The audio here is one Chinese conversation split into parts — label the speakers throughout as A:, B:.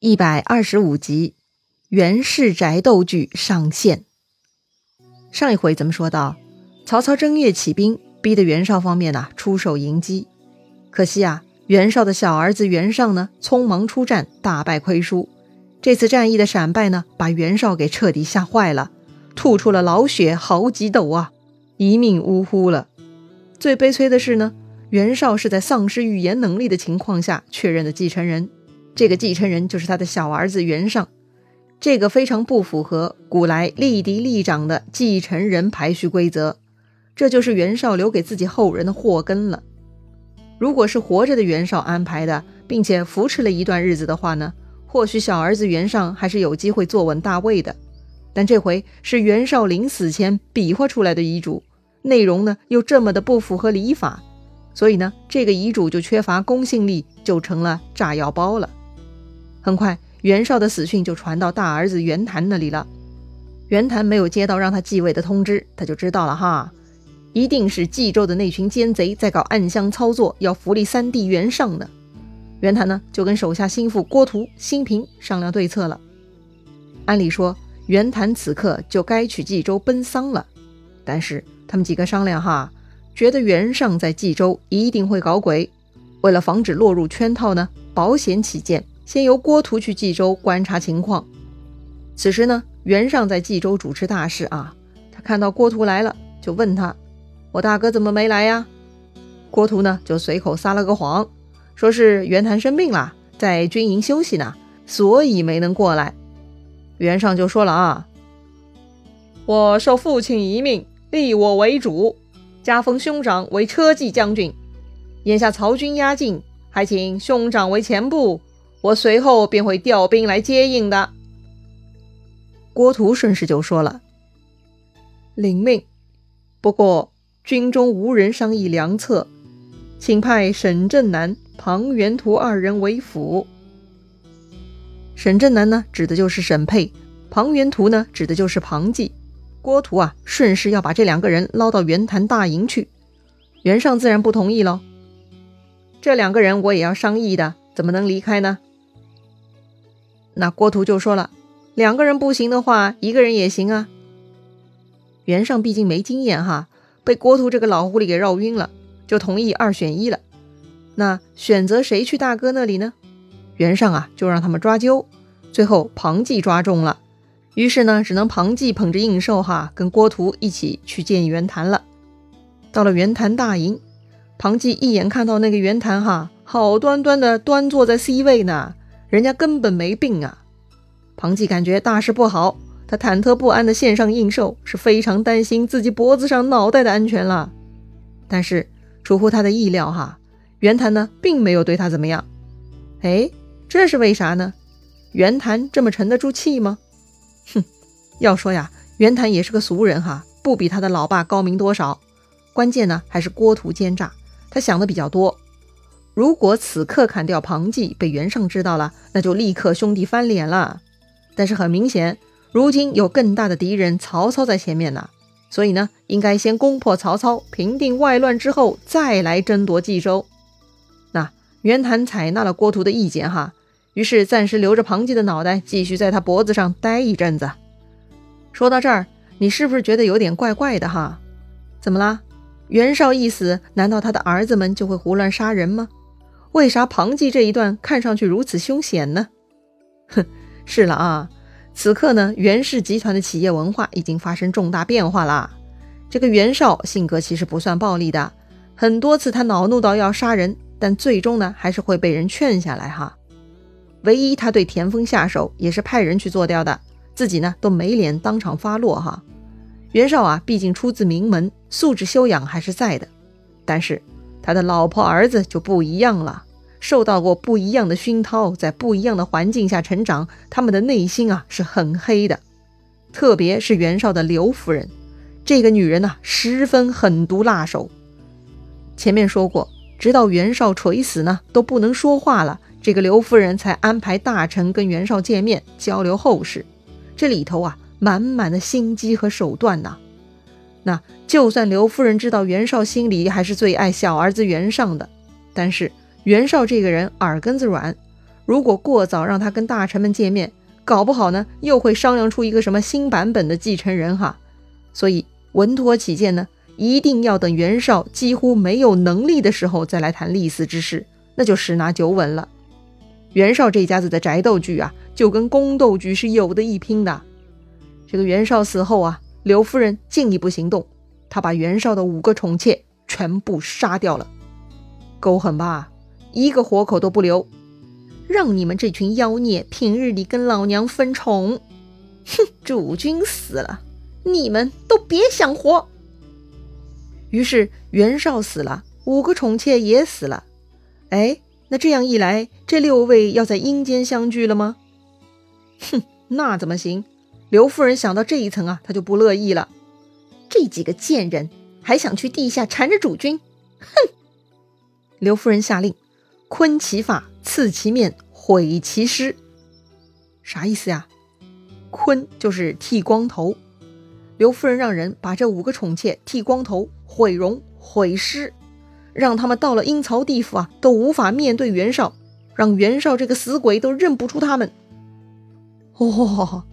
A: 一百二十五集，袁氏宅斗剧上线。上一回咱们说到，曹操正月起兵，逼得袁绍方面呐出手迎击。可惜啊，袁绍的小儿子袁尚呢，匆忙出战，大败亏输。这次战役的闪败呢，把袁绍给彻底吓坏了，吐出了老血好几斗啊，一命呜呼了。最悲催的是呢，袁绍是在丧失语言能力的情况下确认的继承人。这个继承人就是他的小儿子袁尚，这个非常不符合古来立嫡立长的继承人排序规则，这就是袁绍留给自己后人的祸根了。如果是活着的袁绍安排的，并且扶持了一段日子的话呢，或许小儿子袁尚还是有机会坐稳大位的。但这回是袁绍临死前比划出来的遗嘱，内容呢又这么的不符合礼法，所以呢，这个遗嘱就缺乏公信力，就成了炸药包了。很快，袁绍的死讯就传到大儿子袁谭那里了。袁谭没有接到让他继位的通知，他就知道了哈，一定是冀州的那群奸贼在搞暗箱操作，要扶立三弟袁尚呢。袁谭呢，就跟手下心腹郭图、辛平商量对策了。按理说，袁谭此刻就该去冀州奔丧了，但是他们几个商量哈，觉得袁尚在冀州一定会搞鬼，为了防止落入圈套呢，保险起见。先由郭图去冀州观察情况。此时呢，袁尚在冀州主持大事啊。他看到郭图来了，就问他：“我大哥怎么没来呀？”郭图呢，就随口撒了个谎，说是袁谭生病了，在军营休息呢，所以没能过来。袁尚就说了啊：“我受父亲遗命，立我为主，加封兄长为车骑将军。眼下曹军压境，还请兄长为前部。”我随后便会调兵来接应的。郭图顺势就说了：“领命。不过军中无人商议良策，请派沈震南、庞元图二人为辅。沈震南呢，指的就是沈佩；庞元图呢，指的就是庞纪。郭图啊，顺势要把这两个人捞到袁谭大营去。袁尚自然不同意喽。这两个人我也要商议的，怎么能离开呢？”那郭图就说了，两个人不行的话，一个人也行啊。袁尚毕竟没经验哈，被郭图这个老狐狸给绕晕了，就同意二选一了。那选择谁去大哥那里呢？袁尚啊，就让他们抓阄，最后庞纪抓中了，于是呢，只能庞纪捧着应寿哈，跟郭图一起去见袁谭了。到了袁谭大营，庞纪一眼看到那个袁谭哈，好端端的端坐在 C 位呢。人家根本没病啊！庞纪感觉大事不好，他忐忑不安的献上应寿，是非常担心自己脖子上脑袋的安全了。但是出乎他的意料哈，袁谭呢并没有对他怎么样。哎，这是为啥呢？袁谭这么沉得住气吗？哼，要说呀，袁谭也是个俗人哈，不比他的老爸高明多少。关键呢还是郭图奸诈，他想的比较多。如果此刻砍掉庞纪被袁尚知道了，那就立刻兄弟翻脸了。但是很明显，如今有更大的敌人曹操在前面呢，所以呢，应该先攻破曹操，平定外乱之后，再来争夺冀州。那袁谭采纳了郭图的意见哈，于是暂时留着庞纪的脑袋，继续在他脖子上待一阵子。说到这儿，你是不是觉得有点怪怪的哈？怎么啦？袁绍一死，难道他的儿子们就会胡乱杀人吗？为啥庞纪这一段看上去如此凶险呢？哼，是了啊，此刻呢，袁氏集团的企业文化已经发生重大变化了。这个袁绍性格其实不算暴力的，很多次他恼怒到要杀人，但最终呢，还是会被人劝下来哈。唯一他对田丰下手，也是派人去做掉的，自己呢都没脸当场发落哈。袁绍啊，毕竟出自名门，素质修养还是在的，但是。他的老婆儿子就不一样了，受到过不一样的熏陶，在不一样的环境下成长，他们的内心啊是很黑的。特别是袁绍的刘夫人，这个女人呐十分狠毒辣手。前面说过，直到袁绍垂死呢都不能说话了，这个刘夫人才安排大臣跟袁绍见面交流后事。这里头啊满满的心机和手段呐。那就算刘夫人知道袁绍心里还是最爱小儿子袁尚的，但是袁绍这个人耳根子软，如果过早让他跟大臣们见面，搞不好呢又会商量出一个什么新版本的继承人哈。所以稳妥起见呢，一定要等袁绍几乎没有能力的时候再来谈立嗣之事，那就十拿九稳了。袁绍这家子的宅斗剧啊，就跟宫斗剧是有的一拼的。这个袁绍死后啊，刘夫人进一步行动，她把袁绍的五个宠妾全部杀掉了，够狠吧？一个活口都不留，让你们这群妖孽平日里跟老娘分宠。哼，主君死了，你们都别想活。于是袁绍死了，五个宠妾也死了。哎，那这样一来，这六位要在阴间相聚了吗？哼，那怎么行？刘夫人想到这一层啊，她就不乐意了。这几个贱人还想去地下缠着主君，哼！刘夫人下令，昆其发，刺其面，毁其尸。啥意思呀？昆就是剃光头。刘夫人让人把这五个宠妾剃光头、毁容、毁尸，让他们到了阴曹地府啊，都无法面对袁绍，让袁绍这个死鬼都认不出他们。哇！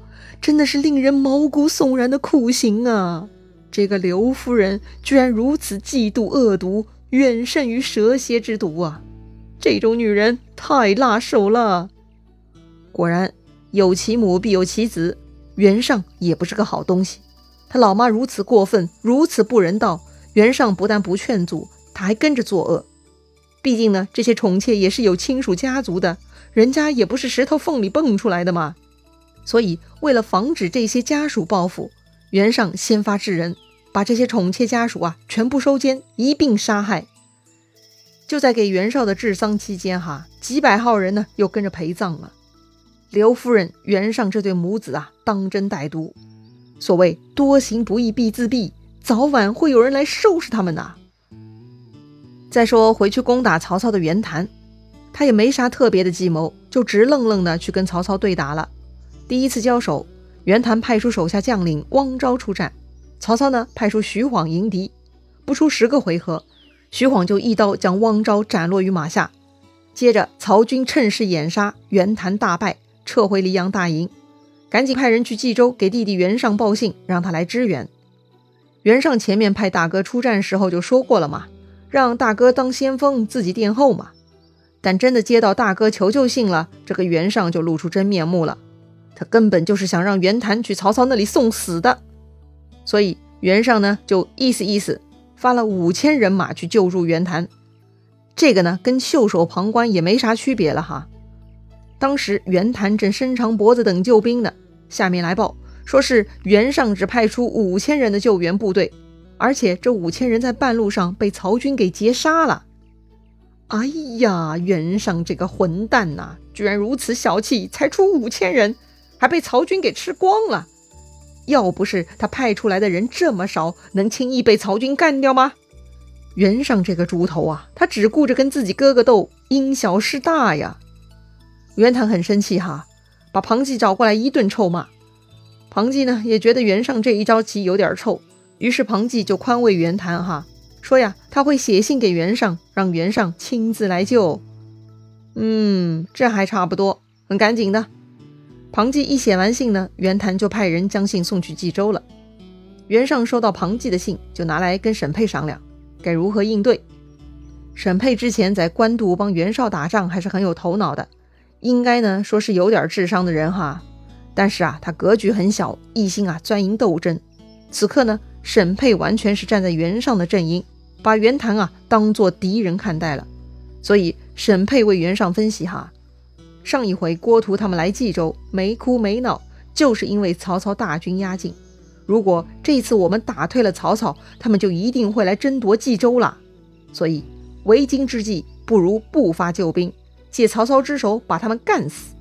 A: 真的是令人毛骨悚然的酷刑啊！这个刘夫人居然如此嫉妒恶毒，远胜于蛇蝎之毒啊！这种女人太辣手了。果然，有其母必有其子，袁尚也不是个好东西。他老妈如此过分，如此不人道，袁尚不但不劝阻，他还跟着作恶。毕竟呢，这些宠妾也是有亲属家族的，人家也不是石头缝里蹦出来的嘛。所以，为了防止这些家属报复，袁尚先发制人，把这些宠妾家属啊全部收监，一并杀害。就在给袁绍的治丧期间，哈，几百号人呢又跟着陪葬了。刘夫人、袁尚这对母子啊，当真歹毒。所谓多行不义必自毙，早晚会有人来收拾他们的。再说回去攻打曹操的袁谭，他也没啥特别的计谋，就直愣愣的去跟曹操对打了。第一次交手，袁谭派出手下将领汪昭出战，曹操呢派出徐晃迎敌。不出十个回合，徐晃就一刀将汪昭斩落于马下。接着，曹军趁势掩杀，袁谭大败，撤回黎阳大营。赶紧派人去冀州给弟弟袁尚报信，让他来支援。袁尚前面派大哥出战时候就说过了嘛，让大哥当先锋，自己殿后嘛。但真的接到大哥求救信了，这个袁尚就露出真面目了。他根本就是想让袁谭去曹操那里送死的，所以袁尚呢就意思意思，发了五千人马去救助袁谭。这个呢跟袖手旁观也没啥区别了哈。当时袁谭正伸长脖子等救兵呢，下面来报说是袁尚只派出五千人的救援部队，而且这五千人在半路上被曹军给截杀了。哎呀，袁尚这个混蛋呐，居然如此小气，才出五千人。还被曹军给吃光了，要不是他派出来的人这么少，能轻易被曹军干掉吗？袁尚这个猪头啊，他只顾着跟自己哥哥斗，因小失大呀！袁谭很生气哈，把庞纪找过来一顿臭骂。庞纪呢也觉得袁尚这一招棋有点臭，于是庞纪就宽慰袁谭哈，说呀他会写信给袁尚，让袁尚亲自来救。嗯，这还差不多，很赶紧的。庞纪一写完信呢，袁谭就派人将信送去冀州了。袁尚收到庞纪的信，就拿来跟沈佩商量，该如何应对。沈佩之前在官渡帮袁绍打仗，还是很有头脑的，应该呢说是有点智商的人哈。但是啊，他格局很小，一心啊钻营斗争。此刻呢，沈佩完全是站在袁尚的阵营，把袁谭啊当做敌人看待了。所以沈佩为袁尚分析哈。上一回郭图他们来冀州没哭没闹，就是因为曹操大军压境。如果这次我们打退了曹操，他们就一定会来争夺冀州了。所以为今之计，不如不发救兵，借曹操之手把他们干死。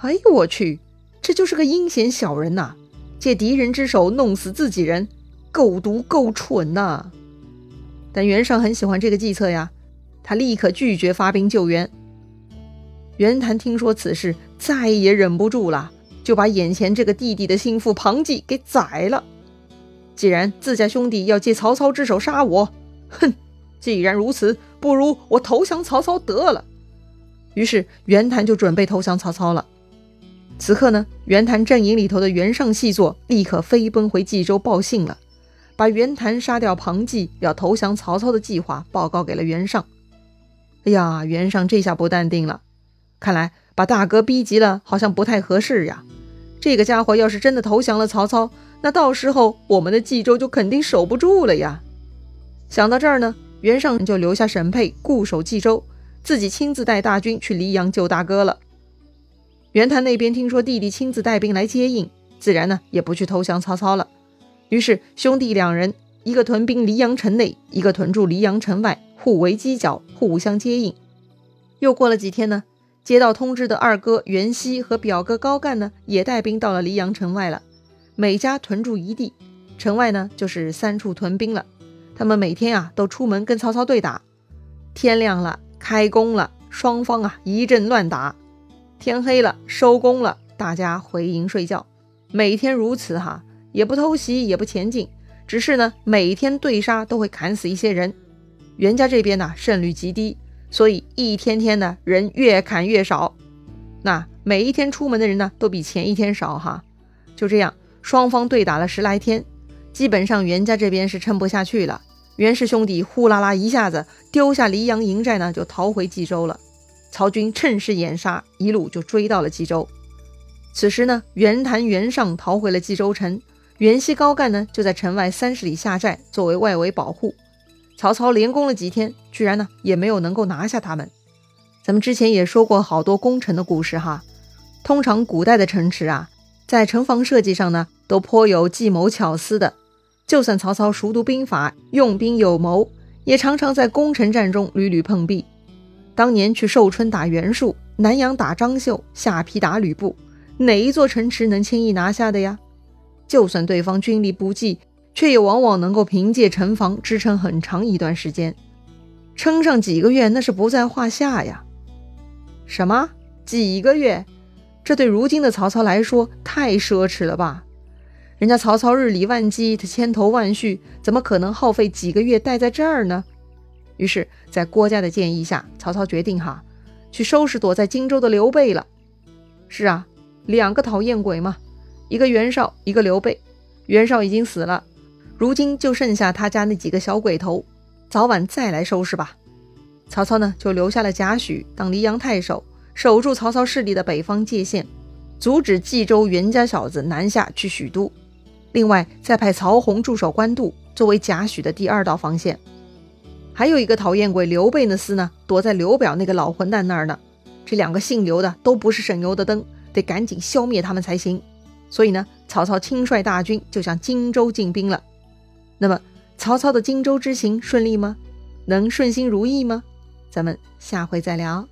A: 哎呦我去，这就是个阴险小人呐！借敌人之手弄死自己人，够毒够蠢呐！但袁尚很喜欢这个计策呀，他立刻拒绝发兵救援。袁谭听说此事，再也忍不住了，就把眼前这个弟弟的心腹庞纪给宰了。既然自家兄弟要借曹操之手杀我，哼！既然如此，不如我投降曹操得了。于是袁谭就准备投降曹操了。此刻呢，袁谭阵营里头的袁尚细作立刻飞奔回冀州报信了，把袁谭杀掉庞纪要投降曹操的计划报告给了袁尚。哎呀，袁尚这下不淡定了，看来把大哥逼急了，好像不太合适呀。这个家伙要是真的投降了曹操，那到时候我们的冀州就肯定守不住了呀。想到这儿呢，袁尚就留下沈佩固守冀州，自己亲自带大军去黎阳救大哥了。袁谭那边听说弟弟亲自带兵来接应，自然呢也不去投降曹操了。于是兄弟两人，一个屯兵黎阳城内，一个屯驻黎阳城外，互为犄角，互相接应。又过了几天呢，接到通知的二哥袁熙和表哥高干呢，也带兵到了黎阳城外了。每家屯驻一地，城外呢就是三处屯兵了。他们每天啊都出门跟曹操对打。天亮了，开工了，双方啊一阵乱打。天黑了，收工了，大家回营睡觉。每天如此哈，也不偷袭，也不前进，只是呢，每天对杀都会砍死一些人。袁家这边呢，胜率极低，所以一天天的人越砍越少。那每一天出门的人呢，都比前一天少哈。就这样，双方对打了十来天，基本上袁家这边是撑不下去了。袁氏兄弟呼啦啦一下子丢下黎阳营寨呢，就逃回冀州了。曹军趁势掩杀，一路就追到了冀州。此时呢，袁谭、袁尚逃回了冀州城，袁熙、高干呢就在城外三十里下寨，作为外围保护。曹操连攻了几天，居然呢也没有能够拿下他们。咱们之前也说过好多攻城的故事哈。通常古代的城池啊，在城防设计上呢，都颇有计谋巧思的。就算曹操熟读兵法，用兵有谋，也常常在攻城战中屡屡碰壁。当年去寿春打袁术，南阳打张绣，下邳打吕布，哪一座城池能轻易拿下的呀？就算对方军力不济，却也往往能够凭借城防支撑很长一段时间，撑上几个月那是不在话下呀。什么几个月？这对如今的曹操来说太奢侈了吧？人家曹操日理万机，他千头万绪，怎么可能耗费几个月待在这儿呢？于是，在郭嘉的建议下，曹操决定哈，去收拾躲在荆州的刘备了。是啊，两个讨厌鬼嘛，一个袁绍，一个刘备。袁绍已经死了，如今就剩下他家那几个小鬼头，早晚再来收拾吧。曹操呢，就留下了贾诩当黎阳太守，守住曹操势力的北方界限，阻止冀州袁家小子南下去许都。另外，再派曹洪驻守官渡，作为贾诩的第二道防线。还有一个讨厌鬼刘备的厮呢，躲在刘表那个老混蛋那儿呢。这两个姓刘的都不是省油的灯，得赶紧消灭他们才行。所以呢，曹操亲率大军就向荆州进兵了。那么，曹操的荆州之行顺利吗？能顺心如意吗？咱们下回再聊。